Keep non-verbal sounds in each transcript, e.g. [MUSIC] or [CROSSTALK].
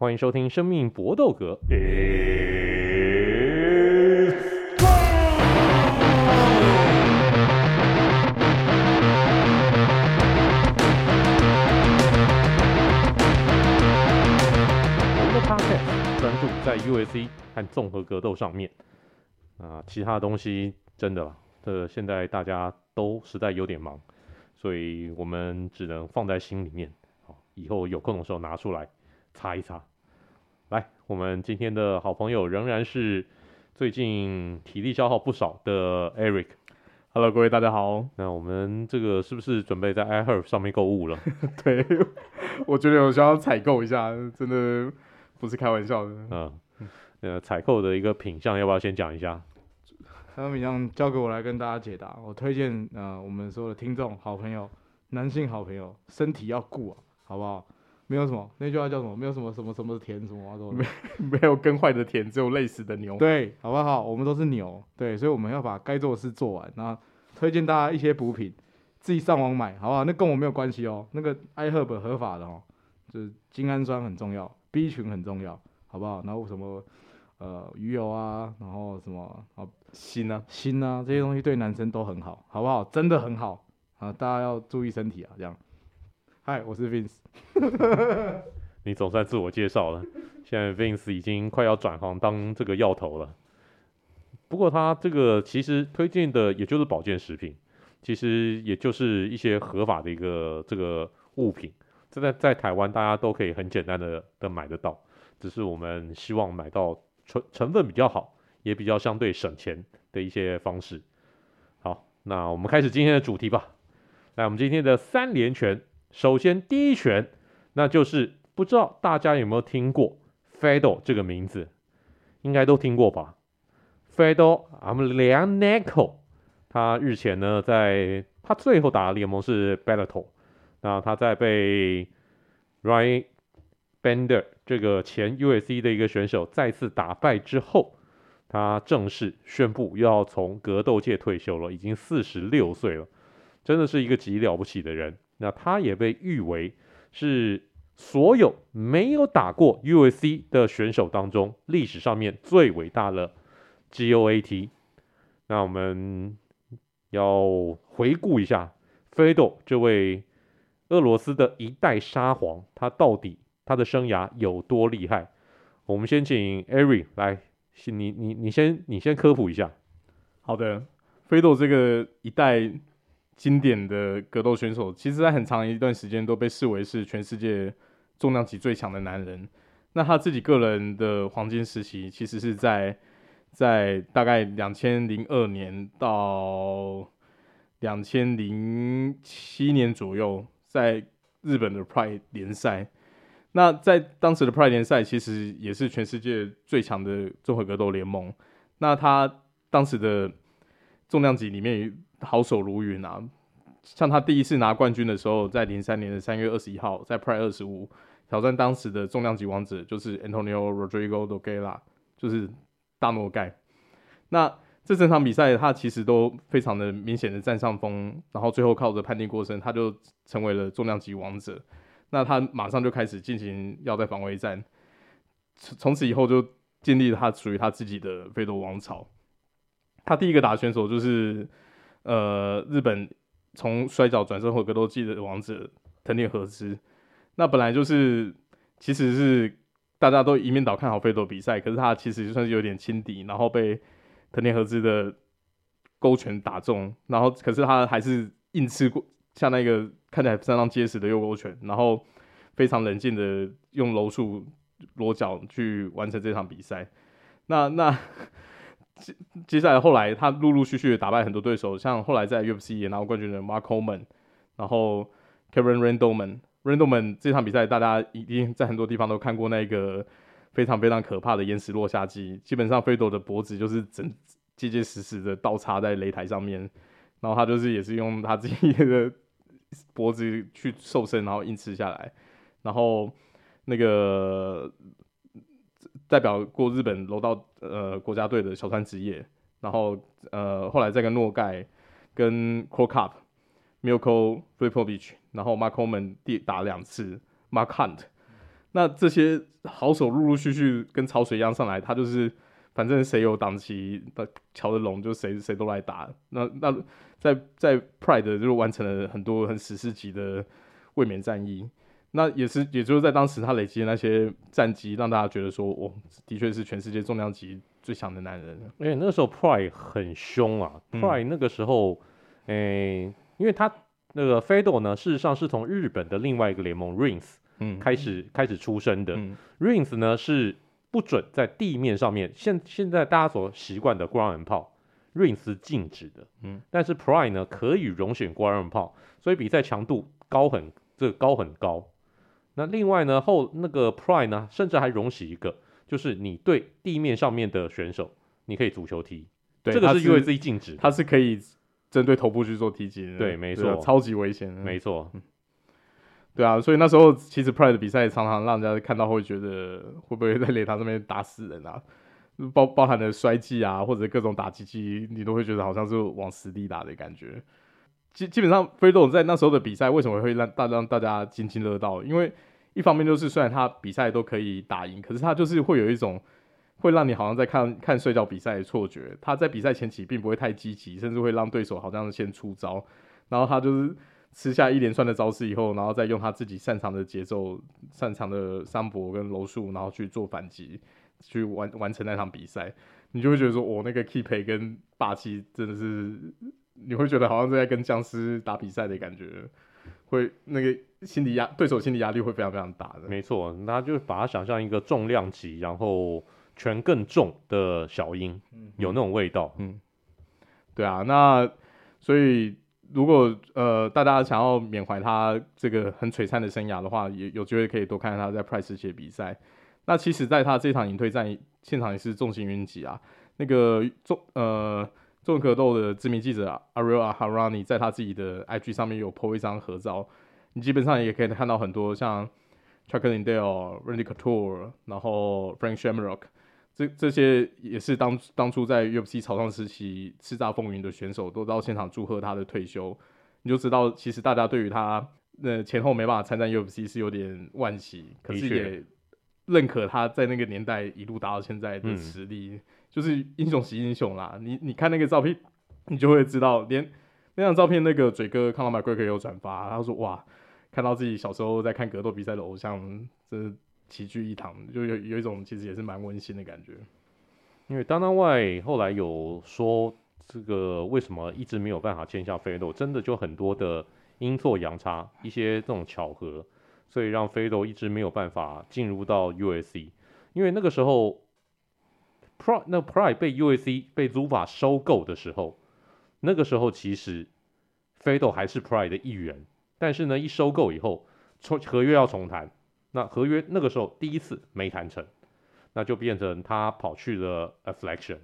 欢迎收听《生命搏斗格》。我们的 podcast 专注在 UFC 和综合格斗上面啊，其他的东西真的，这现在大家都实在有点忙，所以我们只能放在心里面。好，以后有空的时候拿出来擦一擦。来，我们今天的好朋友仍然是最近体力消耗不少的 Eric。Hello，各位大家好。那我们这个是不是准备在 iHerb 上面购物了？[LAUGHS] 对，我觉得我需要采购一下，真的不是开玩笑的。嗯，呃，采购的一个品相要不要先讲一下？采购品相交给我来跟大家解答。我推荐呃，我们所有的听众、好朋友、男性好朋友，身体要顾啊，好不好？没有什么，那句话叫什么？没有什么什么什么的田什么什么，没 [LAUGHS] 没有耕坏的田，只有累死的牛。对，好不好？我们都是牛，对，所以我们要把该做的事做完。然后推荐大家一些补品，自己上网买，好不好？那跟我没有关系哦。那个 iHerb 合法的哦，就是精氨酸很重要，B 群很重要，好不好？然后什么呃鱼油啊，然后什么啊锌啊锌啊这些东西对男生都很好，好不好？真的很好啊，大家要注意身体啊，这样。嗨，我是 Vince。[LAUGHS] 你总算自我介绍了。现在 Vince 已经快要转行当这个药头了。不过他这个其实推荐的也就是保健食品，其实也就是一些合法的一个这个物品。这在在台湾大家都可以很简单的的买得到，只是我们希望买到成成分比较好，也比较相对省钱的一些方式。好，那我们开始今天的主题吧。来，我们今天的三连拳。首先，第一拳，那就是不知道大家有没有听过 Fedor 这个名字，应该都听过吧？Fedor Emelianenko，他日前呢，在他最后打的联盟是 Bellator，那他在被 Ryan Bader 这个前 UFC 的一个选手再次打败之后，他正式宣布要从格斗界退休了，已经四十六岁了，真的是一个极了不起的人。那他也被誉为是所有没有打过 UFC 的选手当中历史上面最伟大的 GOAT。那我们要回顾一下费斗这位俄罗斯的一代沙皇，他到底他的生涯有多厉害？我们先请 Eri 来，你你你先你先科普一下。好的费斗这个一代。经典的格斗选手，其实在很长一段时间都被视为是全世界重量级最强的男人。那他自己个人的黄金时期，其实是在在大概两千零二年到两千零七年左右，在日本的 Pride 联赛。那在当时的 Pride 联赛，其实也是全世界最强的综合格斗联盟。那他当时的重量级里面，好手如云啊！像他第一次拿冠军的时候，在零三年的三月二十一号，在 Pride 二十五挑战当时的重量级王者，就是 Antonio Rodrigo Nogueira，就是大诺盖。那这整场比赛，他其实都非常的明显的占上风，然后最后靠着判定过胜，他就成为了重量级王者。那他马上就开始进行腰带防卫战，从此以后就建立了他属于他自己的费多王朝。他第一个打选手就是。呃，日本从摔角转身回格斗技的王者藤田和之，那本来就是其实是大家都一面倒看好费多比赛，可是他其实就算是有点轻敌，然后被藤田和之的勾拳打中，然后可是他还是硬吃过像那个看起来相当结实的右勾拳，然后非常冷静的用柔术裸脚去完成这场比赛，那那。接接下来后来他陆陆续续打败很多对手，像后来在 UFC 也拿过冠军的 Mark Coleman，然后 Kevin Randleman，Randleman 这场比赛大家一定在很多地方都看过那个非常非常可怕的岩石落下机，基本上 f e d o 的脖子就是整结结实实的倒插在擂台上面，然后他就是也是用他自己的脖子去瘦身，然后硬吃下来，然后那个。代表过日本柔道呃国家队的小川直业，然后呃后来再跟诺盖、跟 Cro Cop、Milko Filipovic，然后 Mark Coleman 打两次，Mark Hunt，那这些好手陆陆续续跟潮水一样上来，他就是反正谁有档期，乔得拢就谁谁都来打。那那在在 Pride 就完成了很多很史诗级的卫冕战役。那也是，也就是在当时他累积的那些战绩，让大家觉得说，哦，的确是全世界重量级最强的男人。而且那个时候 Pride 很凶啊、嗯、，Pride 那个时候，诶、欸，因为他那个 Fedor 呢，事实上是从日本的另外一个联盟 Rings 嗯开始、嗯、开始出生的。嗯、Rings 呢是不准在地面上面，现现在大家所习惯的 Ground and Pound，Rings 是禁止的。嗯，但是 Pride 呢可以容许 Ground and Pound，所以比赛强度高很，这个高很高。那另外呢，后那个 Pride 呢，甚至还容许一个，就是你对地面上面的选手，你可以足球踢，对，这个是 UFC 禁止，它是可以针对头部去做踢击的，对，没错，超级危险，没错，对啊，所以那时候其实 Pride 的比赛常常让人家看到会觉得会不会在擂台上面打死人啊，包包含了摔技啊，或者各种打击技，你都会觉得好像是往死地打的感觉。基基本上飞龙在那时候的比赛为什么会让大让大家津津乐道？因为一方面就是虽然他比赛都可以打赢，可是他就是会有一种会让你好像在看看睡觉比赛的错觉。他在比赛前期并不会太积极，甚至会让对手好像先出招，然后他就是吃下一连串的招式以后，然后再用他自己擅长的节奏、擅长的三博跟柔术，然后去做反击，去完完成那场比赛。你就会觉得说，我、哦、那个 keep 跟霸气真的是。你会觉得好像是在跟僵尸打比赛的感觉，会那个心理压对手心理压力会非常非常大的。没错，那就把它想象一个重量级，然后拳更重的小鹰，嗯，有那种味道。嗯，对啊，那所以如果呃大家想要缅怀他这个很璀璨的生涯的话，也有机会可以多看看他在期的比赛。那其实在他这场引退战现场也是重心云集啊，那个重呃。综合格斗的知名记者 Ariel Harani 在他自己的 IG 上面有 po 一张合照，你基本上也可以看到很多像 Chuck Liddell、Randy Couture，然后 Frank Shamrock，这这些也是当当初在 UFC 草创时期叱咤风云的选手，都到现场祝贺他的退休。你就知道，其实大家对于他那前后没办法参战 UFC 是有点惋惜，可是也认可他在那个年代一路打到现在的实力。嗯就是英雄惜英雄啦，你你看那个照片，你就会知道，连那张照片那个嘴哥康纳麦奎克也有转发，他说哇，看到自己小时候在看格斗比赛的偶像，真的齐聚一堂，就有有一种其实也是蛮温馨的感觉。因为当当外后来有说，这个为什么一直没有办法签下 Fedor，真的就很多的阴错阳差，一些这种巧合，所以让 Fedor 一直没有办法进入到 UFC，因为那个时候。Pride 那 Pride 被 UAC 被 Zuffa 收购的时候，那个时候其实 Fedor 还是 Pride 的一员，但是呢，一收购以后，重合约要重谈，那合约那个时候第一次没谈成，那就变成他跑去了 Affliction，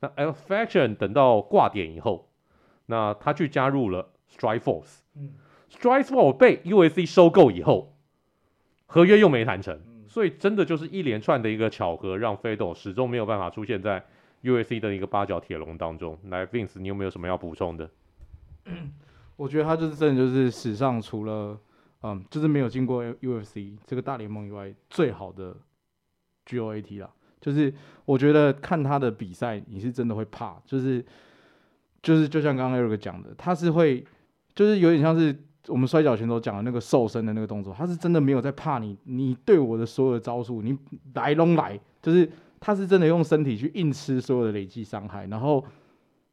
那 Affliction 等到挂点以后，那他去加入了 Strikeforce，嗯，Strikeforce 被 UAC 收购以后，合约又没谈成。所以真的就是一连串的一个巧合，让 Fedor 始终没有办法出现在 UFC 的一个八角铁笼当中。来，Vince，你有没有什么要补充的？[CLEARS THROAT] 我觉得他就是真的就是史上除了嗯，就是没有经过 UFC 这个大联盟以外最好的 GOAT 啦。就是我觉得看他的比赛，你是真的会怕，就是就是就像刚刚 Eric 讲的，他是会就是有点像是。我们摔角选手讲的那个瘦身的那个动作，他是真的没有在怕你，你对我的所有的招数，你来龙来，就是他是真的用身体去硬吃所有的累计伤害，然后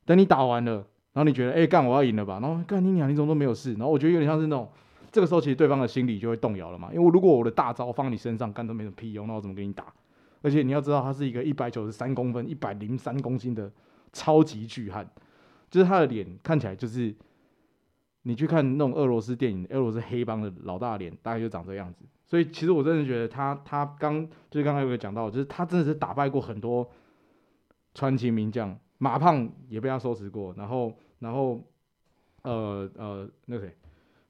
等你打完了，然后你觉得哎干、我要赢了吧，然后干你娘你怎么都没有事，然后我觉得有点像是那种这个时候其实对方的心理就会动摇了嘛，因为如果我的大招放你身上干都没什么屁用，那我怎么跟你打？而且你要知道他是一个一百九十三公分、一百零三公斤的超级巨汉，就是他的脸看起来就是。你去看那种俄罗斯电影，俄罗斯黑帮的老大脸，大概就长这样子。所以其实我真的觉得他，他刚就是刚刚有个讲到，就是他真的是打败过很多传奇名将，马胖也被他收拾过，然后然后呃呃那个谁，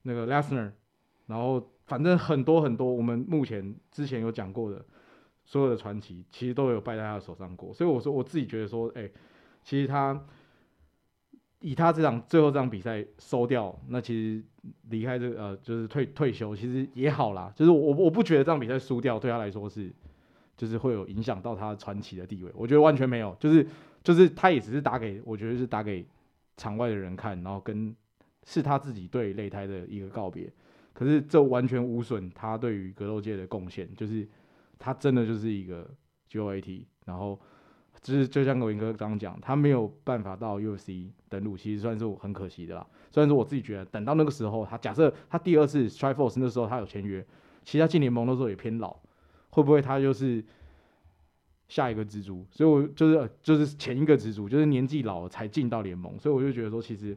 那个 Lesnar，然后反正很多很多我们目前之前有讲过的所有的传奇，其实都有败在他的手上过。所以我说我自己觉得说，哎、其实他。以他这场最后这场比赛收掉，那其实离开这个呃就是退退休，其实也好啦。就是我我不觉得这场比赛输掉对他来说是，就是会有影响到他传奇的地位。我觉得完全没有，就是就是他也只是打给我觉得是打给场外的人看，然后跟是他自己对擂台的一个告别。可是这完全无损他对于格斗界的贡献，就是他真的就是一个 GOAT，然后。就是就像国云哥刚刚讲，他没有办法到 UFC 登陆，其实算是很可惜的啦。虽然说我自己觉得，等到那个时候，他假设他第二次 triforce 那时候他有签约，其实他进联盟的时候也偏老，会不会他就是下一个蜘蛛？所以我就是就是前一个蜘蛛，就是年纪老了才进到联盟，所以我就觉得说其实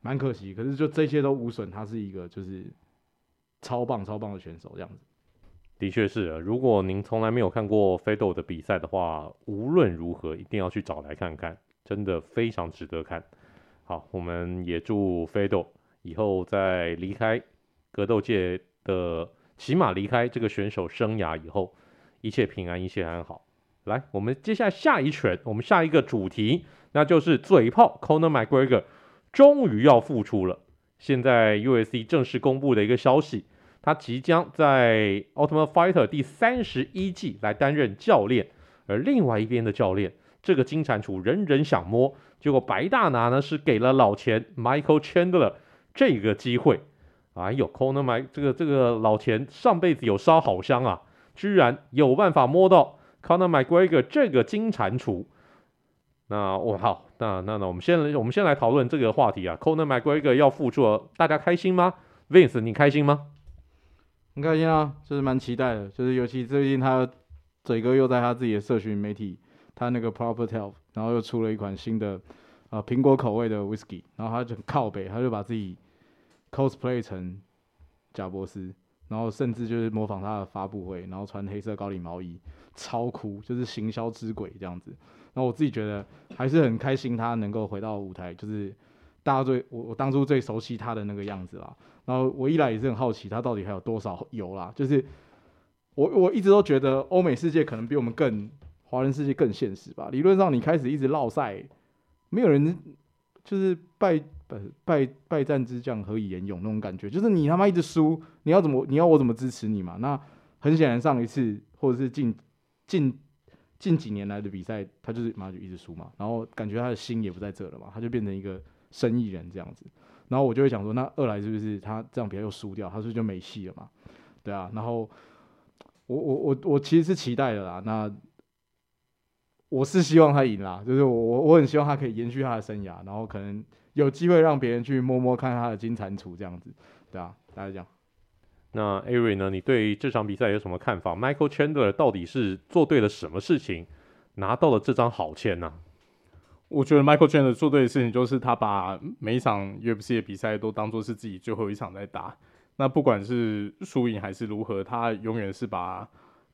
蛮可惜。可是就这些都无损，他是一个就是超棒超棒的选手这样子。的确是，如果您从来没有看过 Fedor 的比赛的话，无论如何一定要去找来看看，真的非常值得看。好，我们也祝 Fedor 以后在离开格斗界的，起码离开这个选手生涯以后，一切平安，一切安好。来，我们接下来下一拳，我们下一个主题，那就是嘴炮 Conor McGregor 终于要复出了。现在 UFC 正式公布的一个消息。他即将在 Ultimate Fighter 第三十一季来担任教练，而另外一边的教练，这个金蟾蜍人人想摸，结果白大拿呢是给了老钱 Michael Chandler 这个机会。哎呦，Conor Mc 这个这个老钱上辈子有烧好香啊，居然有办法摸到 Conor McGregor 这个金蟾蜍。那我好，那那那我们先来我们先来讨论这个话题啊，Conor McGregor 要复出，大家开心吗？Vince，你开心吗？很开心啊，就是蛮期待的，就是尤其最近他嘴哥又在他自己的社群媒体，他那个 Proper t e l t 然后又出了一款新的呃苹果口味的 Whisky，然后他就靠北，他就把自己 cosplay 成贾伯斯，然后甚至就是模仿他的发布会，然后穿黑色高领毛衣，超酷，就是行销之鬼这样子。然后我自己觉得还是很开心，他能够回到舞台，就是大家最我我当初最熟悉他的那个样子啦。然后我一来也是很好奇，他到底还有多少油啦？就是我我一直都觉得欧美世界可能比我们更华人世界更现实吧。理论上你开始一直烙赛，没有人就是败败败败战之将何以言勇那种感觉。就是你他妈一直输，你要怎么你要我怎么支持你嘛？那很显然上一次或者是近近近几年来的比赛，他就是马上就一直输嘛。然后感觉他的心也不在这了嘛，他就变成一个生意人这样子。然后我就会想说，那二来是不是他这样比赛又输掉，他是不是就没戏了嘛？对啊，然后我我我我其实是期待的啦，那我是希望他赢啦，就是我我我很希望他可以延续他的生涯，然后可能有机会让别人去摸摸看他的金蟾蜍这样子，对啊，大家讲。那 Ari 呢？你对这场比赛有什么看法？Michael Chandler 到底是做对了什么事情，拿到了这张好签呢？我觉得 Michael Chandler 做对的事情就是他把每一场 UFC 的比赛都当做是自己最后一场在打。那不管是输赢还是如何，他永远是把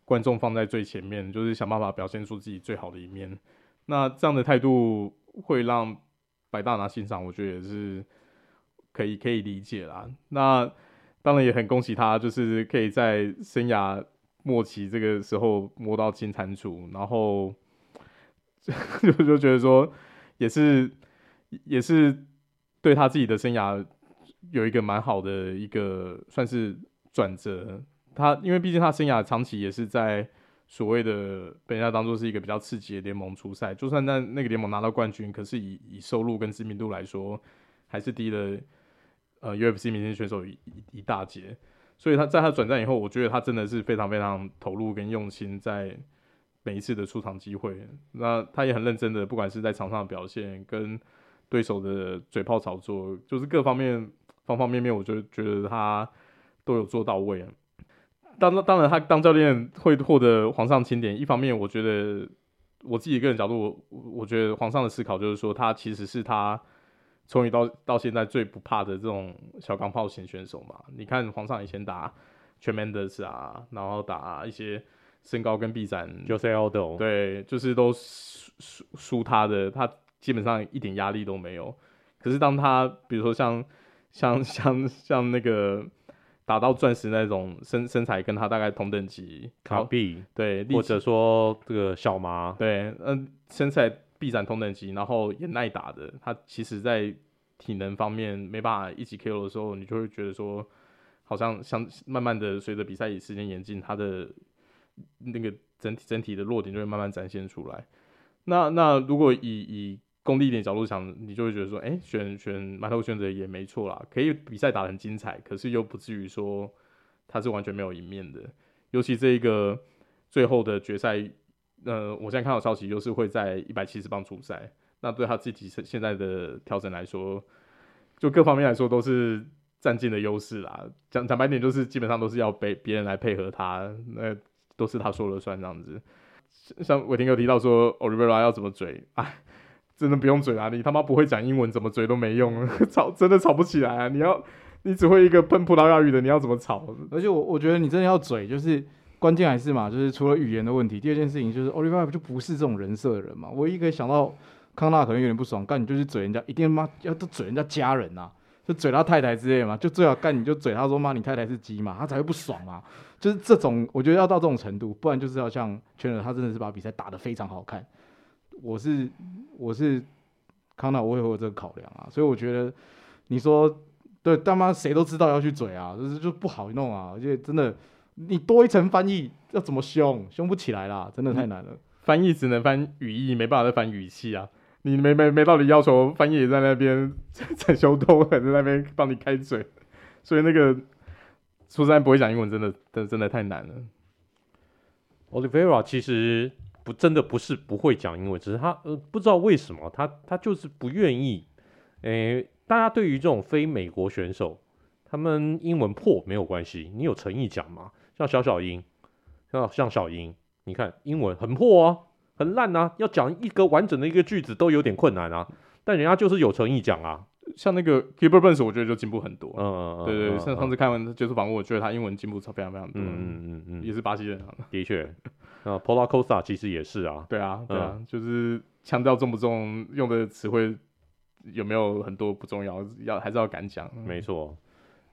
观众放在最前面，就是想办法表现出自己最好的一面。那这样的态度会让白大拿欣赏，我觉得也是可以可以理解啦。那当然也很恭喜他，就是可以在生涯末期这个时候摸到金蟾蜍，然后 [LAUGHS] 就就觉得说。也是，也是对他自己的生涯有一个蛮好的一个算是转折。他因为毕竟他生涯长期也是在所谓的被人家当做是一个比较刺激的联盟出赛，就算在那个联盟拿到冠军，可是以以收入跟知名度来说，还是低了呃 UFC 明星选手一一大截。所以他在他转战以后，我觉得他真的是非常非常投入跟用心在。每一次的出场机会，那他也很认真的，不管是在场上的表现，跟对手的嘴炮炒作，就是各方面方方面面，我就觉得他都有做到位。当当然，他当教练会获得皇上钦点，一方面我觉得我自己个人角度，我我觉得皇上的思考就是说，他其实是他从以到到现在最不怕的这种小钢炮型选手嘛。你看皇上以前打全 Mendes 啊，然后打一些。身高跟臂展，Jose Aldo，对，就是都输输输他的，他基本上一点压力都没有。可是当他比如说像像像像那个打到钻石那种身身材跟他大概同等级，卡比，对，或者说这个小麻，对，嗯，身材臂展同等级，然后也耐打的，他其实在体能方面没办法一起 KO 的时候，你就会觉得说，好像像慢慢的随着比赛时间演进，他的那个整体整体的弱点就会慢慢展现出来。那那如果以以功利一点角度想，你就会觉得说，哎、选选馒头选择也没错啦，可以比赛打得很精彩，可是又不至于说他是完全没有赢面的。尤其这一个最后的决赛，呃，我现在看到消息就是会在一百七十磅出赛。那对他自己现在的调整来说，就各方面来说都是占尽的优势啦。讲讲白点，就是基本上都是要被别人来配合他，那都是他说了算这样子。像伟霆哥提到说，Olivera 要怎么嘴，哎，真的不用嘴啊！你他妈不会讲英文，怎么嘴都没用，[LAUGHS] 吵真的吵不起来啊！你要你只会一个喷葡萄牙语的，你要怎么吵？而且我我觉得你真的要嘴，就是关键还是嘛，就是除了语言的问题，第二件事情就是 Olivera 就不是这种人设的人嘛。我一个想到。康纳可能有点不爽，干你就是嘴人家，一定妈要都嘴人家家人呐、啊，就嘴他太太之类的嘛，就最好干你就嘴他说妈你太太是鸡嘛，他才会不爽嘛。就是这种，我觉得要到这种程度，不然就是要像圈了，他真的是把比赛打得非常好看。我是我是康纳，我也会有这个考量啊，所以我觉得你说对，他妈谁都知道要去嘴啊，就是就不好弄啊，而且真的你多一层翻译要怎么凶，凶不起来啦，真的太难了。嗯、翻译只能翻语义，没办法再翻语气啊。你没没没道理要求翻译也在那边在修动，在那边帮你开嘴，所以那个苏珊不会讲英文，真的真的真的太难了。Olivera 其实不真的不是不会讲英文，只是他呃不知道为什么他他就是不愿意。诶、大家对于这种非美国选手，他们英文破没有关系，你有诚意讲嘛？像小小英，像像小英，你看英文很破啊。很烂啊！要讲一个完整的一个句子都有点困难啊，但人家就是有诚意讲啊。像那个 Gilbert Burns，我觉得就进步很多。嗯嗯嗯，对对，像上次看完接受访问，我觉得他英文进步超非常非常多。嗯嗯嗯嗯，也是巴西人。的确，啊，Paulo Costa 其实也是啊。对啊对啊，就是腔调重不重，用的词汇有没有很多不重要，要还是要敢讲。没错。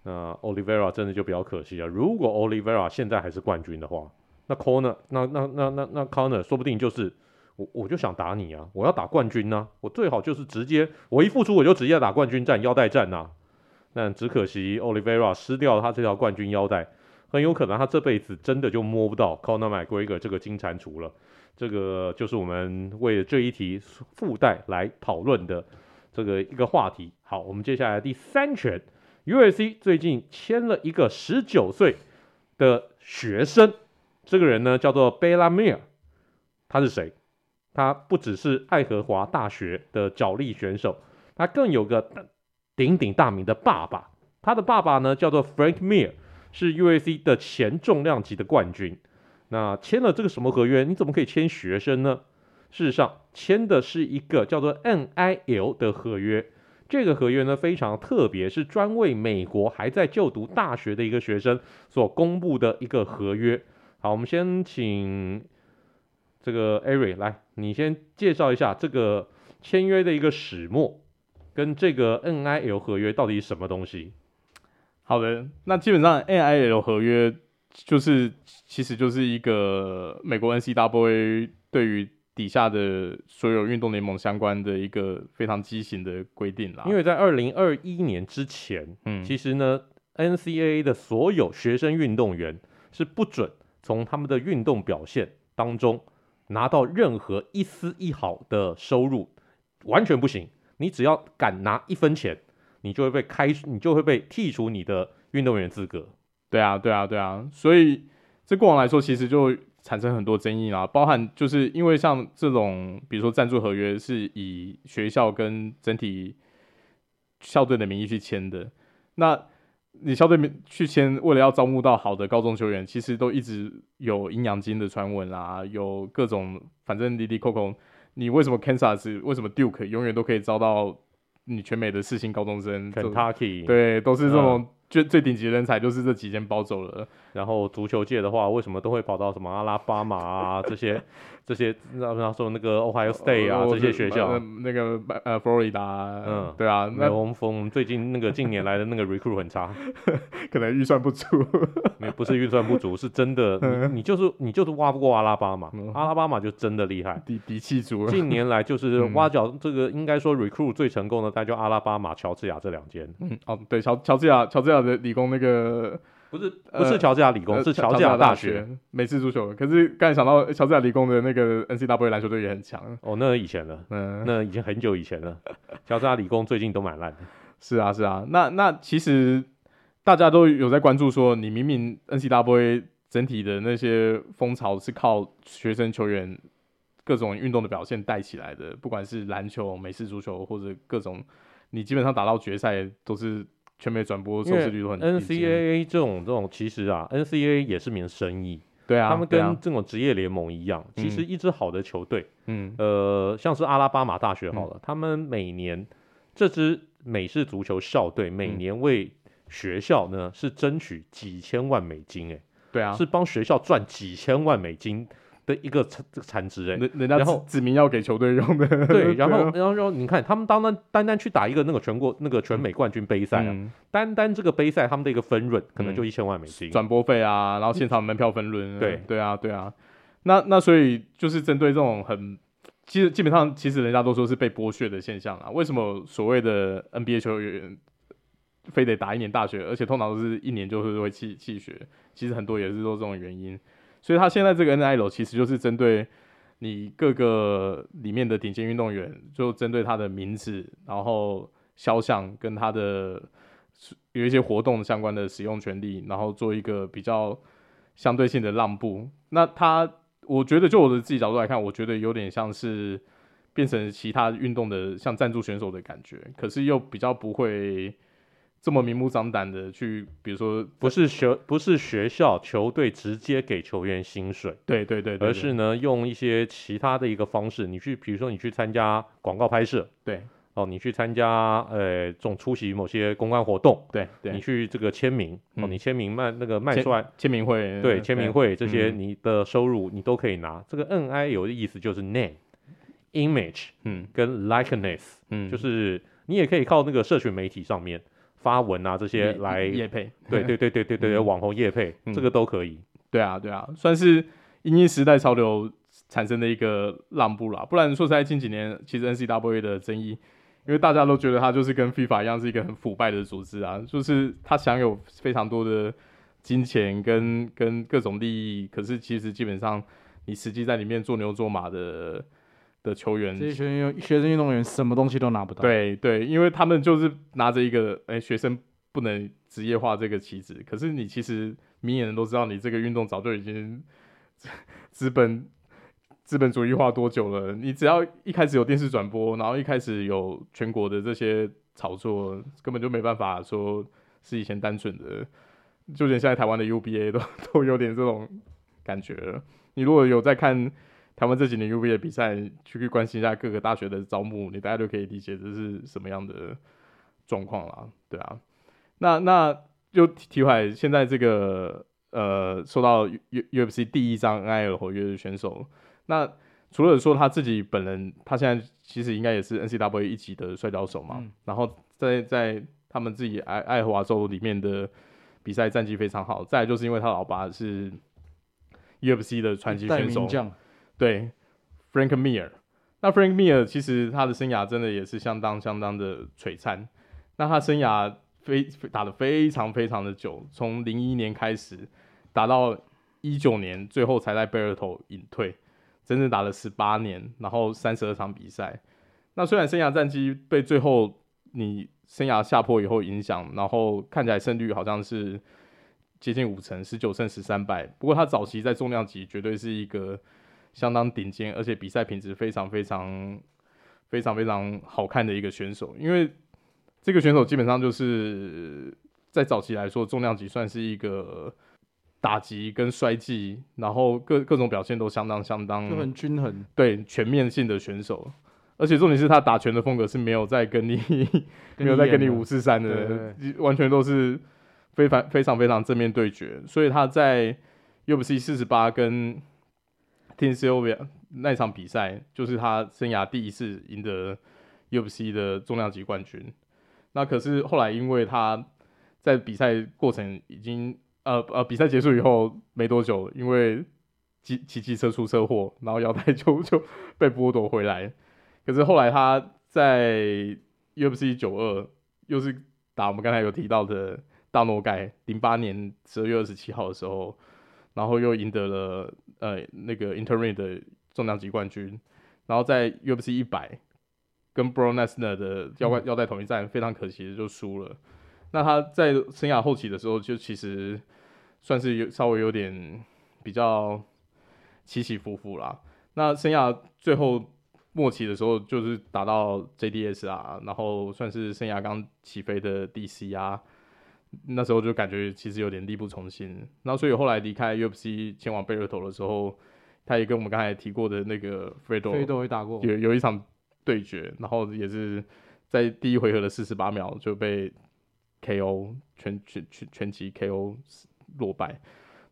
那 Oliveira 真的就比较可惜啊。如果 Oliveira 现在还是冠军的话。那 Corner，那那那那那 Corner，说不定就是我我就想打你啊！我要打冠军呐、我最好就是直接我一复出我就直接打冠军战腰带战呐、啊！但只可惜 Olivera 失掉了他这条冠军腰带，很有可能他这辈子真的就摸不到 Conor McGregor 这个金蟾蜍了。这个就是我们为了这一题附带来讨论的这个一个话题。好，我们接下来第三拳，UFC 最近签了一个十九岁的学生。这个人呢叫做贝拉米尔，他是谁？他不只是爱荷华大学的角力选手，他更有个鼎鼎大名的爸爸。他的爸爸呢叫做 Frank Mir，是 UAC 的前重量级的冠军。那签了这个什么合约？你怎么可以签学生呢？事实上，签的是一个叫做 NIL 的合约。这个合约呢非常特别，是专为美国还在就读大学的一个学生所公布的一个合约。好，我们先请这个 Ari 来，你先介绍一下这个签约的一个始末，跟这个 NIL 合约到底什么东西？好的，那基本上 NIL 合约就是其实就是一个美国 NCAA 对于底下的所有运动联盟相关的一个非常畸形的规定啦。因为在二零二一年之前，嗯，其实呢，NCAA 的所有学生运动员是不准。从他们的运动表现当中拿到任何一丝一毫的收入，完全不行。你只要敢拿一分钱，你就会被开，你就会被剔除你的运动员资格。对啊，对啊，对啊。所以这过往来说，其实就产生很多争议啦，包含就是因为像这种，比如说赞助合约是以学校跟整体校队的名义去签的，那。你校队去签，为了要招募到好的高中球员，其实都一直有阴阳金的传闻啦，有各种反正滴滴扣扣。你为什么 Kansas，为什么 Duke 永远都可以招到你全美的四星高中生？Kentucky 对，都是这种最最顶级的人才就是这几间包走了。然后足球界的话，为什么都会跑到什么阿拉巴马啊这些这些，那他说那个 Ohio State 啊、呃、这些学校，呃、那个呃佛罗里达，嗯，对啊，那我们我们最近那个近年来的那个 recruit 很差，[LAUGHS] 可能预算不足，没不是预算不足，是真的，[LAUGHS] 你你就是你就是挖不过阿拉巴马，嗯、阿拉巴马就真的厉害，底底气足。近年来就是挖角这个应该说 recruit 最成功的，大概就阿拉巴马、乔治亚这两间。嗯，哦，对，乔乔治亚乔治亚的理工那个。不是不是乔治亚理工，呃、是乔治亚大学美式足球。可是刚才想到乔治亚理工的那个 NCWA 篮球队也很强。哦，那以前了，嗯，那已经很久以前了。乔治亚理工最近都蛮烂的。是啊，是啊。那那其实大家都有在关注说，你明明 NCWA 整体的那些风潮是靠学生球员各种运动的表现带起来的，不管是篮球、美式足球或者各种，你基本上打到决赛都是。全美转播收视率都很低。NCAA 这种这种其实啊，NCAA 也是门生意。对啊，他们跟这种职业联盟一样，其实一支好的球队，嗯，呃，像是阿拉巴马大学好了，他们每年这支美式足球校队每年为学校呢是争取几千万美金，哎，对啊，是帮学校赚几千万美金。的一个产这个产值哎，人人家然后指明要给球队用的 [LAUGHS] [LAUGHS] 对，然后然后然后你看他们单单单单去打一个那个全国那个全美冠军杯赛啊，嗯、单单这个杯赛他们的一个分润可能就一千万美金，转、嗯、播费啊，然后现场门票分润，对。对啊对啊，那那所以就是针对这种很其实基本上其实人家都说是被剥削的现象啊，为什么所谓的 NBA 球员非得打一年大学，而且通常都是一年就是会弃弃学，其实很多也是说这种原因。所以他现在这个 NIL 其实就是针对你各个里面的顶尖运动员，就针对他的名字，然后肖像跟他的有一些活动相关的使用权利，然后做一个比较相对性的让步。那他，我觉得就我的自己角度来看，我觉得有点像是变成其他运动的像赞助选手的感觉，可是又比较不会。这么明目张胆的去，比如说不是学不是学校球队直接给球员薪水，对对对，对，而是呢用一些其他的一个方式，你去比如说你去参加广告拍摄，对。哦，你去参加呃这种出席某些公关活动，对对，你去这个签名哦，你签名卖那个卖出来签名会，对签名会这些你的收入你都可以拿。这个 N I 有的意思就是 name、image，嗯，跟 likeness，嗯，就是你也可以靠那个社群媒体上面。发文啊，这些来业配，对对对对对对，网红业配，这个都可以。对啊对啊，算是因应时代潮流产生的一个让步啦。不然说实在，近几年其实 N C W A 的争议，因为大家都觉得它就是跟 FIFA 一样是一个很腐败的组织啊，就是它享有非常多的金钱跟跟各种利益，可是其实基本上你实际在里面做牛做马的。的球员，这些学生学生运动员什么东西都拿不到。对对，因为他们就是拿着一个哎、欸，学生不能职业化这个旗帜。可是你其实明眼人都知道，你这个运动早就已经资本资本主义化多久了。你只要一开始有电视转播，然后一开始有全国的这些炒作，根本就没办法说是以前单纯的。就连现在台湾的 UBA 都 [LAUGHS] 都有点这种感觉了。你如果有在看。台湾这几年 UBA 的比赛，去去关心一下各个大学的招募，你大家都可以理解这是什么样的状况啦，对啊。那那就提回来，现在这个呃，受到 UFC 第一张 NIL 合约的选手，那除了说他自己本人，他现在其实应该也是 NCWA 一级的摔跤手嘛，嗯、然后在在他们自己爱爱荷华州里面的比赛战绩非常好，再来就是因为他老爸是 UFC 的传奇选手。对，Frank Mir，那 Frank Mir 其实他的生涯真的也是相当相当的璀璨。那他生涯非打得非常非常的久，从零一年开始打到一九年，最后才在贝尔头隐退，整整打了十八年，然后三十二场比赛。那虽然生涯战绩被最后你生涯下坡以后影响，然后看起来胜率好像是接近五成，十九胜十三败。不过他早期在重量级绝对是一个。相当顶尖，而且比赛品质非常非常非常非常好看的一个选手。因为这个选手基本上就是在早期来说，重量级算是一个打击跟摔技，然后各各种表现都相当相当就很均衡，对全面性的选手。而且重点是他打拳的风格是没有在跟你没有在跟你五四三的，完全都是非凡非常非常正面对决，所以他在 UFC 四十八跟 Team Sylvia 那场比赛，就是他生涯第一次赢得 UFC 的重量级冠军。那可是后来因为他在比赛过程已经呃呃比赛结束以后没多久，因为骑骑机车出车祸，然后腰带就 [LAUGHS] 就被剥夺回来。可是后来他在 UFC 九二又是打我们刚才有提到的。大诺盖零八年十二月二十七号的时候，然后又赢得了呃那个 interim 的重量级冠军，然后在 UFC 一百跟 Brock Lesnar 的腰带腰带统一战非常可惜的就输了。那他在生涯后期的时候，就其实算是有稍微有点比较起起伏伏啦。那生涯最后末期的时候，就是打到 JDS 啊，然后算是生涯刚起飞的 DC 啊。那时候就感觉其实有点力不从心，然后所以后来离开 UFC 前往贝尔头的时候，他也跟我们刚才提过的那个 Fedor 也打过，有有一场对决，然后也是在第一回合的四十八秒就被 KO 全全全全击 KO 落败，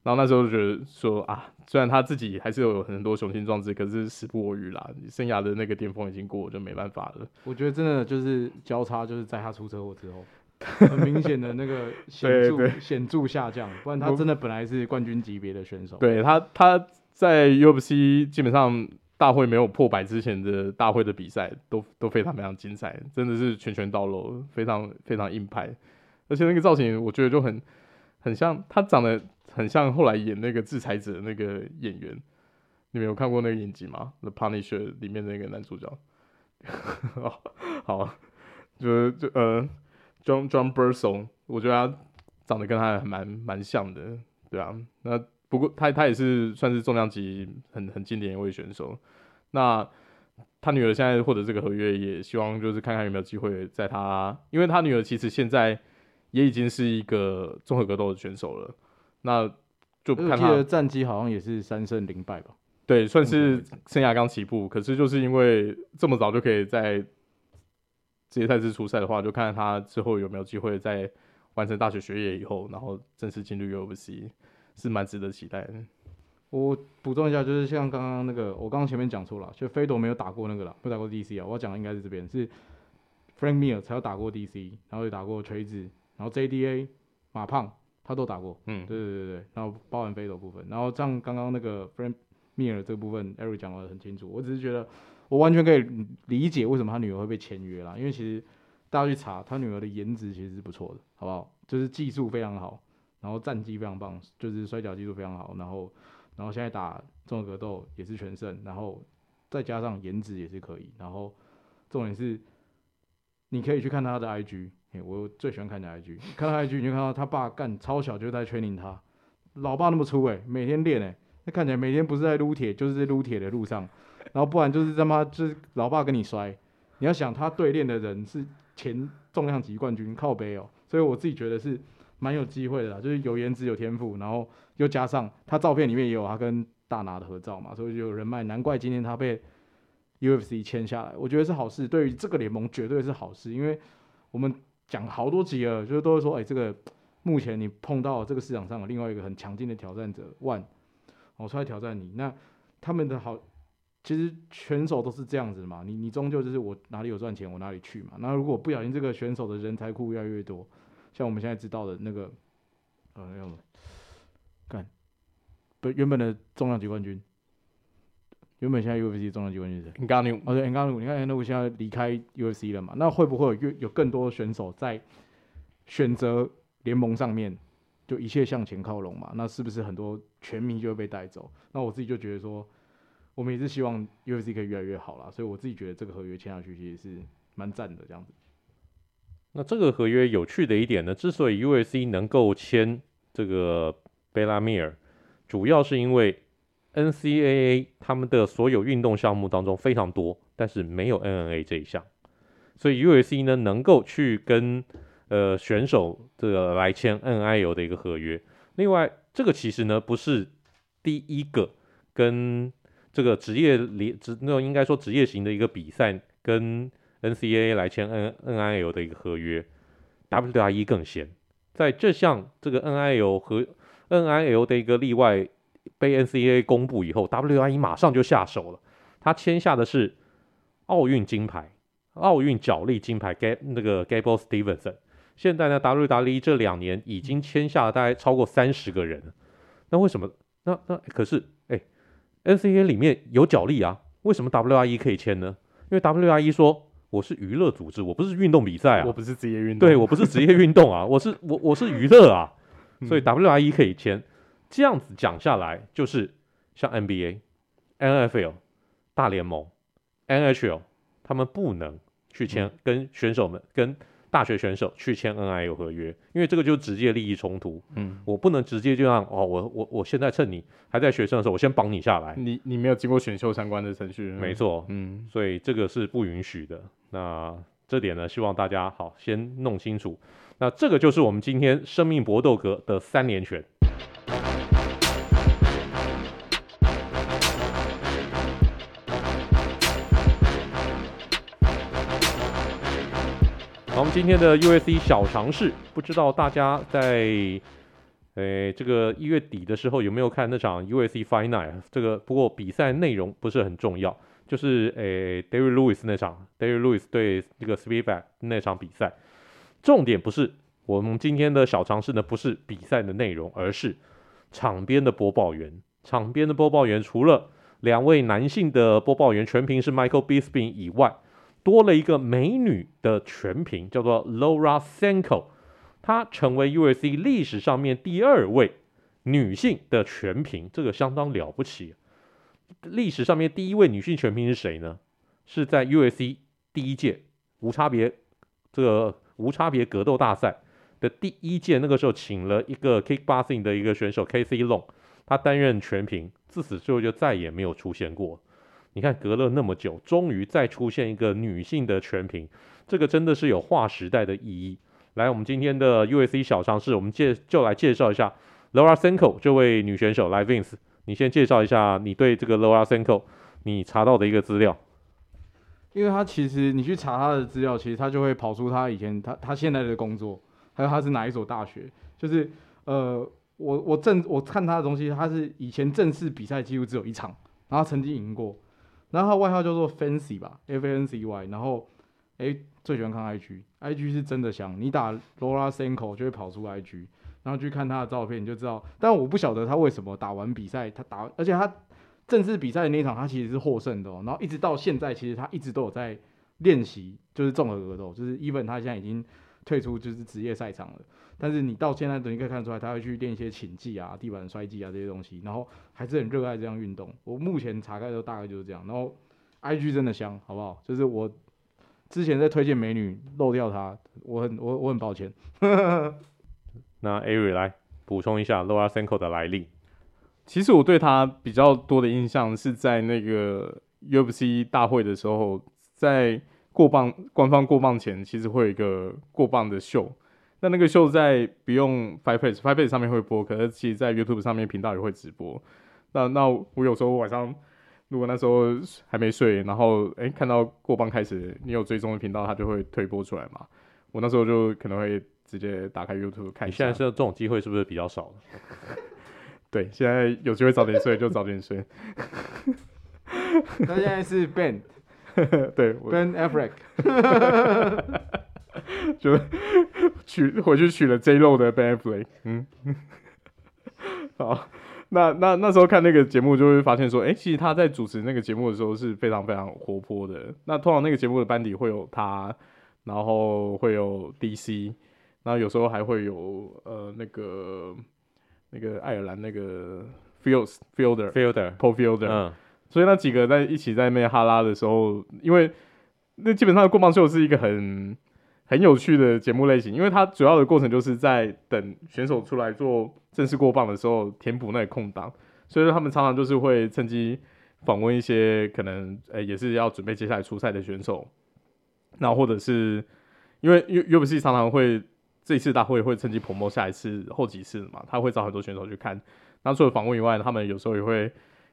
然后那时候就觉得说啊，虽然他自己还是有很多雄心壮志，可是时不我与啦，生涯的那个巅峰已经过，就没办法了。我觉得真的就是交叉，就是在他出车祸之后。很明显的那个显著显著下降，不然他真的本来是冠军级别的选手。对他，他在 UFC 基本上大会没有破百之前的大会的比赛都都非常非常精彩，真的是拳拳到肉，非常非常硬派。而且那个造型，我觉得就很很像他长得很像后来演那个制裁者的那个演员。你们有看过那个影集吗？The Punisher 里面那个男主角。[LAUGHS] 好，就就呃。John John Burson 我觉得他长得跟他还蛮蛮像的，对啊。那不过他他也是算是重量级很很经典一位选手。那他女儿现在获得这个合约，也希望就是看看有没有机会在他，因为他女儿其实现在也已经是一个综合格斗的选手了。那就看他的战绩好像也是三胜零败吧？对，算是生涯刚起步。可是就是因为这么早就可以在。职业赛事出赛的话，就看看他之后有没有机会在完成大学学业以后，然后正式进入 UFC，是蛮值得期待的。我补充一下，就是像刚刚那个，我刚刚前面讲错了，就 Fedor 没有打过那个了，没打过 DC 啊。我要讲的应该是这边，是 Frank Mir 才有打过 DC，然后也打过锤子，然后 JDA 马胖他都打过。嗯，对对对对，然后包含 Fedor 部分，然后像刚刚那个 Frank Mir 这个部分，Eric 讲的很清楚，我只是觉得。我完全可以理解为什么他女儿会被签约啦，因为其实大家去查他女儿的颜值其实是不错的，好不好？就是技术非常好，然后战绩非常棒，就是摔跤技术非常好，然后然后现在打综合格斗也是全胜，然后再加上颜值也是可以，然后重点是你可以去看他的 IG，我最喜欢看的 IG，看他 IG 你就看到他爸干超小就在 training 他，老爸那么粗诶、每天练诶、那看起来每天不是在撸铁就是在撸铁的路上。然后不然就是他妈就是老爸跟你摔，你要想他对练的人是前重量级冠军靠北哦，所以我自己觉得是蛮有机会的啦，就是有颜值有天赋，然后又加上他照片里面也有他跟大拿的合照嘛，所以就有人脉，难怪今天他被 UFC 签下来，我觉得是好事，对于这个联盟绝对是好事，因为我们讲好多集了，就是都会说，哎，这个目前你碰到这个市场上的另外一个很强劲的挑战者 ONE，我出来挑战你，那他们的好。其实选手都是这样子的嘛，你你终究就是我哪里有赚钱我哪里去嘛。那如果不小心这个选手的人才库越来越多，像我们现在知道的那个，呃，那么干，不原本的重量级冠军，原本现在 UFC 重量级冠军是谁？Ngannou，哦对，Ngannou，你看 Ngannou 现在离开 UFC 了嘛？那会不会有越有更多选手在选择联盟上面就一切向前靠拢嘛？那是不是很多全民就会被带走？那我自己就觉得说。我们也是希望 UFC 可以越来越好啦，所以我自己觉得这个合约签下去其实是蛮赞的这样子。那这个合约有趣的一点呢，之所以 UFC 能够签这个贝拉米尔，主要是因为 NCAA 他们的所有运动项目当中非常多，但是没有 N.N.A. 这一项，所以 UFC 呢能够去跟呃选手这个来签 NIL 的一个合约。另外，这个其实呢不是第一个跟这个职业联职那应该说职业型的一个比赛，跟 NCAA 来签 N NIL 的一个合约，WWE 更先在这项这个 NIL 和 NIL 的一个例外被 NCAA 公布以后，WIE 马上就下手了，他签下的是奥运金牌、奥运角力金牌 Gab 那个 Gable Stevenson。现在呢，WWE 这两年已经签下了大概超过三十个人，那为什么？那那可是哎，NCAA 里面有角力啊，为什么 WIE 可以签呢？因为 WIE 说我是娱乐组织，我不是运动比赛啊，我不是职业运动，对我不是职业运动啊，我是我我是娱乐啊，所以 WIE 可以签。这样子讲下来，就是像 NBA、NFL、大联盟、NHL，他们不能去签跟选手们跟。大学选手去签 NIL 合约，因为这个就直接利益冲突。嗯，我不能直接就让哦，我我我现在趁你还在学生的时候，我先绑你下来。你你没有经过选秀相关的程序，没错。嗯，所以这个是不允许的。那这点呢，希望大家好先弄清楚。那这个就是我们今天生命搏斗格的三连拳。今天的 USC 小尝试，不知道大家在诶、这个一月底的时候有没有看那场 USC Fight Night？这个不过比赛内容不是很重要，就是诶、Derrick Lewis 那场 Derrick Lewis 对这个 Spivac 那场比赛，重点不是我们今天的小尝试呢，不是比赛的内容，而是场边的播报员。场边的播报员除了两位男性的播报员全凭是 Michael Bisping 以外。多了一个美女的全屏，叫做 Laura Sanko，她成为 UFC 历史上面第二位女性的全屏，这个相当了不起。历史上面第一位女性全屏是谁呢？是在 UFC 第一届无差别这个无差别格斗大赛的第一届，那个时候请了一个 Kickboxing 的一个选手 K.C. Long，他担任全屏，自此之后就再也没有出现过。你看，隔了那么久，终于再出现一个女性的全屏，这个真的是有划时代的意义。来，我们今天的 UFC 小常识，我们介就来介绍一下 Laura Sanko 这位女选手。来，Vince，你先介绍一下你对这个 Laura Sanko 你查到的一个资料。因为她其实你去查她的资料，其实她就会跑出她以前她她现在的工作，还有她是哪一所大学。就是呃，我我正我看她的东西，她是以前正式比赛几乎只有一场，然后曾经赢过。然后他外号叫做 Fancy 吧，F A N C Y。然后，哎，最喜欢看 I G，I G 是真的香。你打 Laura Sanko 就会跑出 I G，然后去看他的照片，你就知道。但我不晓得他为什么打完比赛，他打，而且他正式比赛的那一场，他其实是获胜的哦。然后一直到现在，其实他一直都有在练习，就是综合格斗，就是 Even 他现在已经退出就是职业赛场了。但是你到现在，等于可以看得出来，他会去练一些寝技啊、地板摔技啊这些东西，然后还是很热爱这项运动。我目前查看都大概就是这样。然后，IG 真的香，好不好？就是我之前在推荐美女漏掉她，我很我我很抱歉。[LAUGHS] 那 Ari 来补充一下 Laura Sanko 的来历。其实我对她比较多的印象是在那个 UFC 大会的时候，在过磅官方过磅前，其实会有一个过磅的秀。那那个秀在不用 Pass 上面会播，可是其实在 YouTube 上面频道也会直播。那那我有时候晚上如果那时候还没睡，然后哎、欸、看到过磅开始，你有追踪的频道，它就会推播出来嘛。我那时候就可能会直接打开 YouTube 看一下。现在是这种机会是不是比较少？[LAUGHS] 对，现在有机会早点睡就早点睡。[LAUGHS] 他现在是 Ben，[LAUGHS] 对，Ben Affleck。[LAUGHS] 就取回去取了 J Lo 的 Ben Affleck，嗯，好，那那那时候看那个节目就会发现说，哎、欸，其实他在主持那个节目的时候是非常非常活泼的。那通常那个节目的班底会有他，然后会有 DC，然后有时候还会有呃那个那个爱尔兰那个 Fields Fielder Fielder Paul Fielder，嗯，所以那几个在一起在那哈拉的时候，因为那基本上过磅秀是一个很。很有趣的节目类型，因为它主要的过程就是在等选手出来做正式过磅的时候填补那个空档，所以说他们常常就是会趁机访问一些可能诶、欸、也是要准备接下来出赛的选手，那或者是因为 UFC 常常会这一次大会会趁机 promo 下一次后几次嘛，他会找很多选手去看。那除了访问以外，他们有时候也会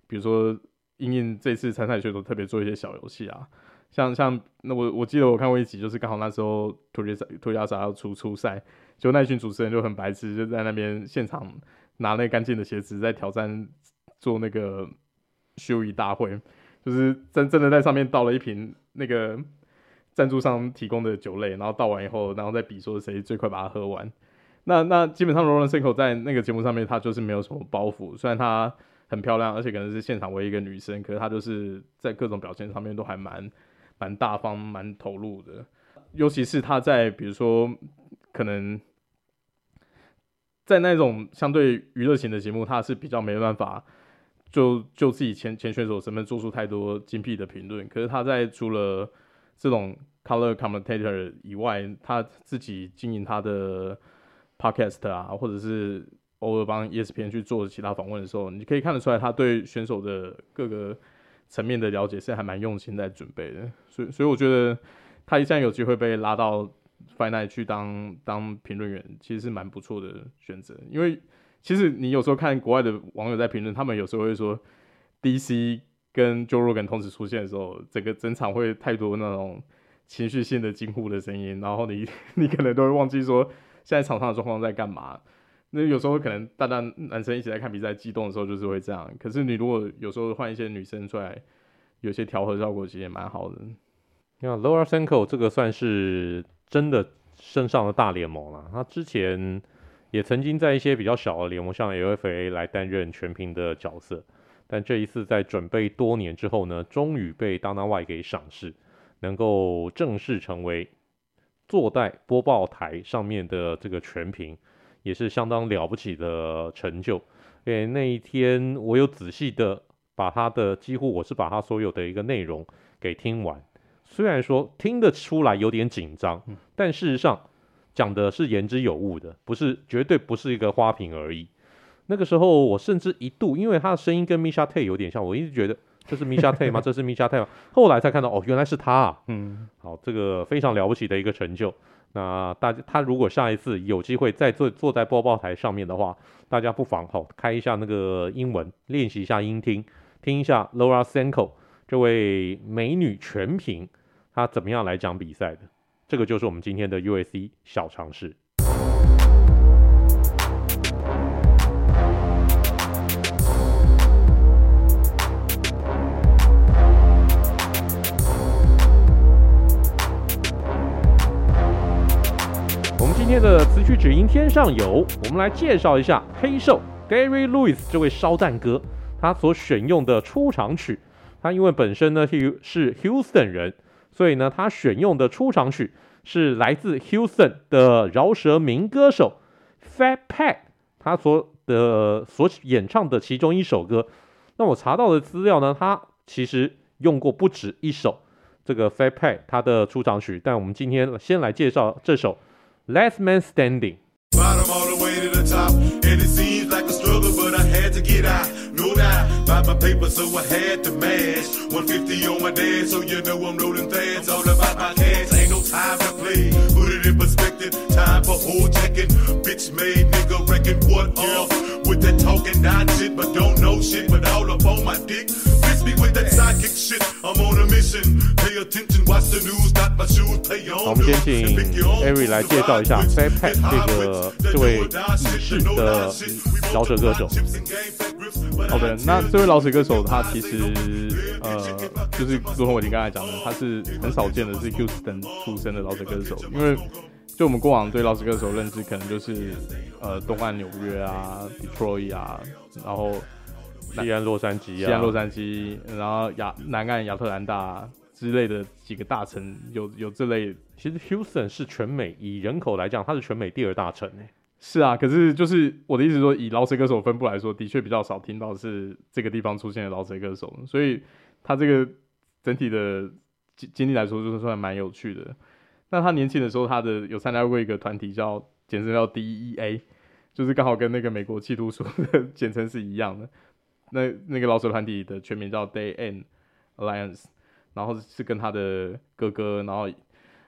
比如说因应这次参赛选手特别做一些小游戏啊。像像那我我记得我看过一集，就是刚好那时候托雷莎托雷莎要出出赛，就那群主持人就很白痴，就在那边现场拿那干净的鞋子在挑战做那个休仪大会，就是真真的在上面倒了一瓶那个赞助商提供的酒类，然后倒完以后，然后再比说谁最快把它喝完。那那基本上 Lauren Sanko 在那个节目上面，他就是没有什么包袱，虽然他很漂亮，而且可能是现场唯一一个女生，可是她就是在各种表现上面都还蛮蛮大方、蛮投入的。尤其是她在比如说可能在那种相对娱乐型的节目，她是比较没办法就就自己前前选手身份做出太多精辟的评论。可是她在除了这种 color commentator 以外，她自己经营她的。Podcast 啊，或者是偶尔帮 ESPN 去做其他访问的时候，你可以看得出来，他对选手的各个层面的了解是还蛮用心在准备的。所以，所以我觉得他一旦有机会被拉到 Final 去当当评论员，其实是蛮不错的选择。因为其实你有时候看国外的网友在评论，他们有时候会说 DC 跟 Joe Rogan 同时出现的时候，整个整场会太多那种情绪性的惊呼的声音，然后你 [LAUGHS] 你可能都会忘记说。现在场上的状况在干嘛？那有时候可能大家男生一起来看比赛，激动的时候就是会这样。可是你如果有时候换一些女生出来，有些调和效果其实也蛮好的。你看 Lower Senko 这个算是真的升上了大联盟了。他之前也曾经在一些比较小的联盟，像 LFA 来担任全屏的角色。但这一次在准备多年之后呢，终于被 Dana White 给赏识，能够正式成为。坐在播报台上面的这个全屏，也是相当了不起的成就。诶，那一天我有仔细的把他的几乎我是把他所有的一个内容给听完，虽然说听得出来有点紧张，但事实上讲的是言之有物的，不是绝对不是一个花瓶而已。那个时候我甚至一度因为他的声音跟 Miesha Tate 有点像，我一直觉得。这是 Miesha Tate 吗？这是 Miesha Tate 吗？后来才看到，哦，原来是他啊。嗯，好，这个非常了不起的一个成就。那大家，他如果下一次有机会再坐坐在播报台上面的话，大家不妨哦开一下那个英文，练习一下音听，听一下 Laura Senko 这位美女全屏，她怎么样来讲比赛的。这个就是我们今天的 U.S.C 小常识。今天的词曲只应天上有，我们来介绍一下黑兽 Derrick Lewis 这位烧蛋哥，他所选用的出场曲。他因为本身呢是 Houston 人，所以呢他选用的出场曲是来自 Houston 的饶舌民歌手 Fat Pat 他所的所演唱的其中一首歌。那我查到的资料呢，他其实用过不止一首这个 Fat Pat 他的出场曲，但我们今天先来介绍这首。Last Man Standing. Bottom all the way to the top, and it seems like a struggle, but I had to get out. No doubt, buy my paper, so I had to 150 on my dad, so you know I'm. All about my cash, ain't no time 好，我们先请 Ari 来介绍一下 Fat Pat 这个这位已逝的饶舌歌手。好的，那这位饶舌歌手他其实呃，就是如同我已经刚才讲的，他是很少见的，是 Houston 出身的饶舌歌手。因为就我们过往对饶舌歌手认知，可能就是呃东岸纽约啊、Detroit 啊，然后。西岸洛杉矶啊，西岸洛杉矶，然后亚南岸亚特兰大之类的几个大城有有这类。其实 Houston 是全美以人口来讲，它是全美第二大城诶。是啊，可是就是我的意思说，以饶舌歌手分布来说，的确比较少听到是这个地方出现的饶舌歌手，所以他这个整体的经经历来说，就是算蛮有趣的。那他年轻的时候，他的有参加过一个团体叫简称叫 DEA，就是刚好跟那个美国缉毒署的 [LAUGHS] 简称是一样的。那那个老鼠团体的全名叫 Day and Alliance，然后是跟他的哥哥，然后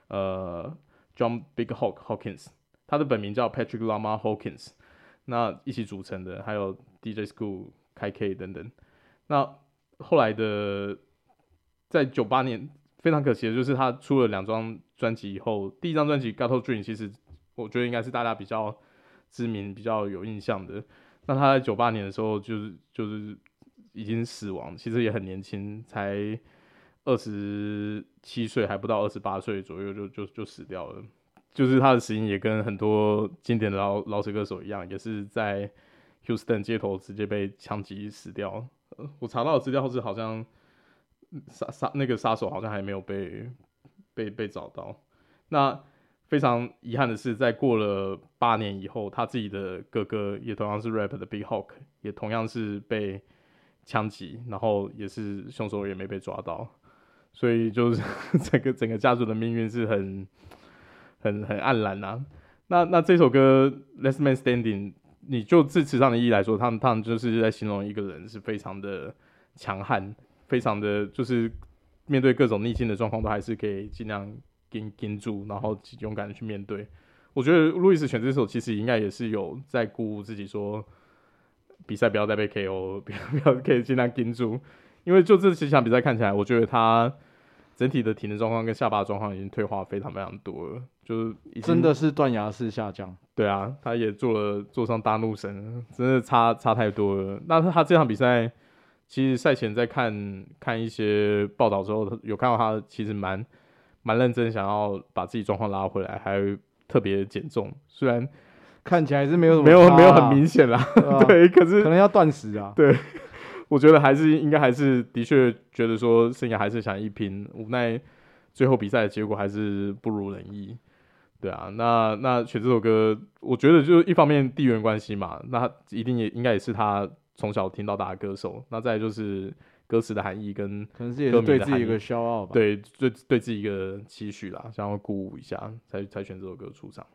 呃 John Big Hawk Hawkins，他的本名叫 Patrick Lama Hawkins，那一起组成的还有 DJ Screw、Kai K 等等。那后来的在九八年非常可惜的就是他出了两张专辑以后，第一张专辑《Ghetto Dream》其实我觉得应该是大家比较知名、比较有印象的。那他在九八年的时候就是就是已经死亡，其实也很年轻，才二十七岁，还不到二十八岁左右就就就死掉了。就是他的死因也跟很多经典的老饶舌歌手一样，也是在 Houston 街头直接被枪击死掉。我查到的资料是好像杀杀那个杀手好像还没有被被被找到。那非常遗憾的是，在过了八年以后，他自己的哥哥也同样是 rap 的 Big Hawk，也同样是被枪击，然后也是凶手也没被抓到。所以就是 [LAUGHS] 整个整个家族的命运是很很很黯然呐、啊。那那这首歌《Last Man Standing》。你就字词上的意义来说，他们他们就是在形容一个人是非常的强悍，非常的就是面对各种逆境的状况都还是可以尽量顶顶住，然后勇敢的去面对。我觉得路易斯选这首其实应该也是有在鼓舞自己说，比赛不要再被 KO，[LAUGHS] 不要不要可以尽量顶住，因为就这几场比赛看起来，我觉得他。整体的体能状况跟下巴状况已经退化非常非常多了，就是真的是断崖式下降。对啊，他也做了坐上大怒神，真的差差太多了。那他这场比赛，其实赛前在看看一些报道之后，有看到他其实蛮蛮认真，想要把自己状况拉回来，还特别减重。虽然看起来是没有什么、啊、没有没有很明显啦，[LAUGHS] 对，可是可能要断食啊，对。我觉得还是应该还是的确觉得说生涯还是想一拼，无奈最后比赛的结果还是不如人意，对啊，那那选这首歌，我觉得就是一方面地缘关系嘛，那一定也应该也是他从小听到大的歌手，那再就是歌词的含义跟可能是也是对自己一个骄傲吧，对对对自己一个期许啦，想要鼓舞一下才才选这首歌出场。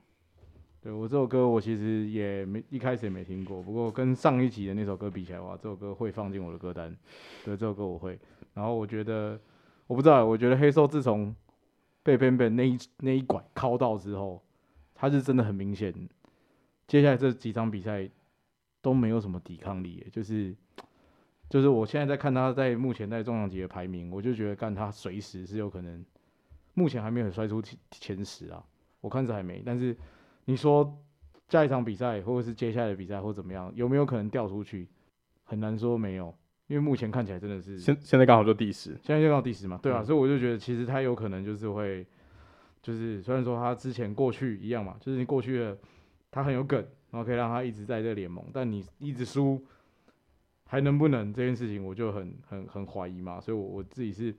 对，我这首歌我其实也没一开始也没听过，不过跟上一集的那首歌比起来的话，这首歌会放进我的歌单。对，这首歌我会。然后我觉得，我不知道，我觉得黑兽自从被 benben 那一那一拐敲到之后，他是真的很明显，接下来这几场比赛都没有什么抵抗力，就是就是我现在在看他在目前在重量级的排名，我就觉得干他随时是有可能，目前还没有摔出前前十啊，我看是还没，但是。你说下一场比赛，或者是接下来的比赛，或怎么样，有没有可能掉出去？很难说没有，因为目前看起来真的是现现在刚好就第十，现在就刚好第十嘛，对啊，嗯、所以我就觉得其实他有可能就是会，就是虽然说他之前过去一样嘛，就是你过去的他很有梗，然后可以让他一直在这联盟，但你一直输，还能不能这件事情我就很很很怀疑嘛，所以我我自己是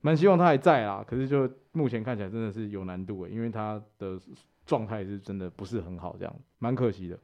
蛮希望他还在啊，可是就目前看起来真的是有难度诶，因为他的。状态是真的不是很好，这样蛮可惜的。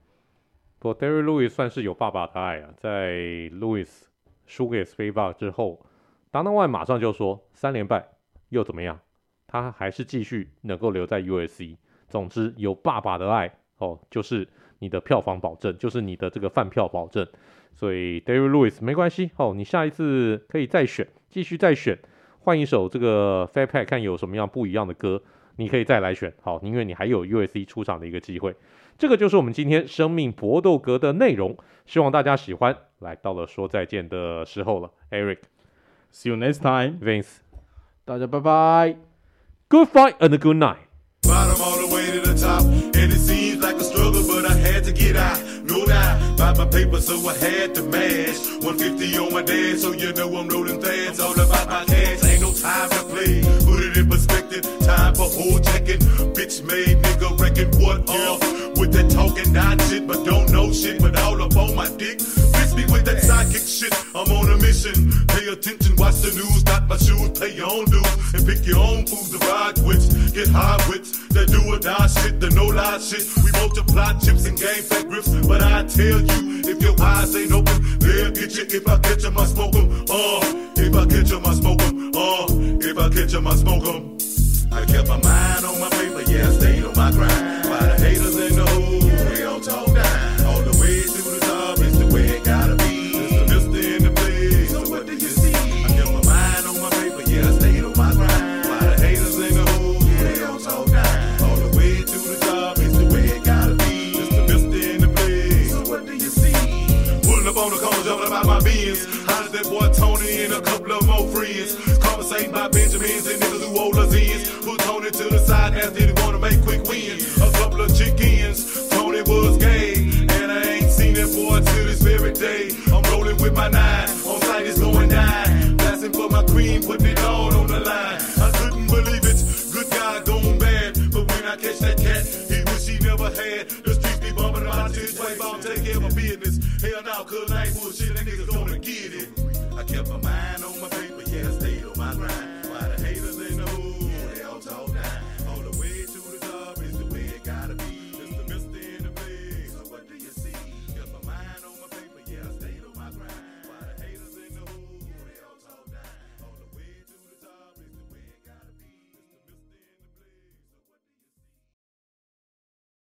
不过，Derry Lewis 算是有爸爸的爱啊，在 Lewis 输给 Spivak 之后，Dana White 马上就说三连败又怎么样？他还是继续能够留在 USC。总之有爸爸的爱哦，就是你的票房保证，就是你的这个饭票保证。所以 Derrick Lewis 没关系哦，你下一次可以再选，继续再选，换一首这个 Fat Pack 看有什么样不一样的歌。你可以再来选，好，因为你还有 USC 出场的一个机会。这个就是我们今天生命搏斗格的内容，希望大家喜欢。来到了说再见的时候了，Eric，see you next time，Vince，大家拜拜，Good kid, I know that. Buy my paper, so I had to mash. 150 on my dad, so you know I'm rolling fast. All about my cash, ain't no time to play. Put it in perspective, time for whole checking. Bitch made nigga wrecking what off. With that talking, not shit, but don't know shit, but all up on my dick me with that sidekick shit. I'm on a mission. Pay attention, watch the news, Got my shoes. Pay your own dues and pick your own food to ride with. Get high with The do or die shit, the no lie shit. We multiply chips and game fat grips, but I tell you, if your eyes ain't open, they'll get you. If I catch 'em, I smoke 'em. Uh, if I catch 'em, I smoke 'em. Uh, if I catch 'em, I smoke 'em. I kept my mind on my paper, yeah, I stayed on my grind. By the haters in the hood, we all talk down all the way through the my beans.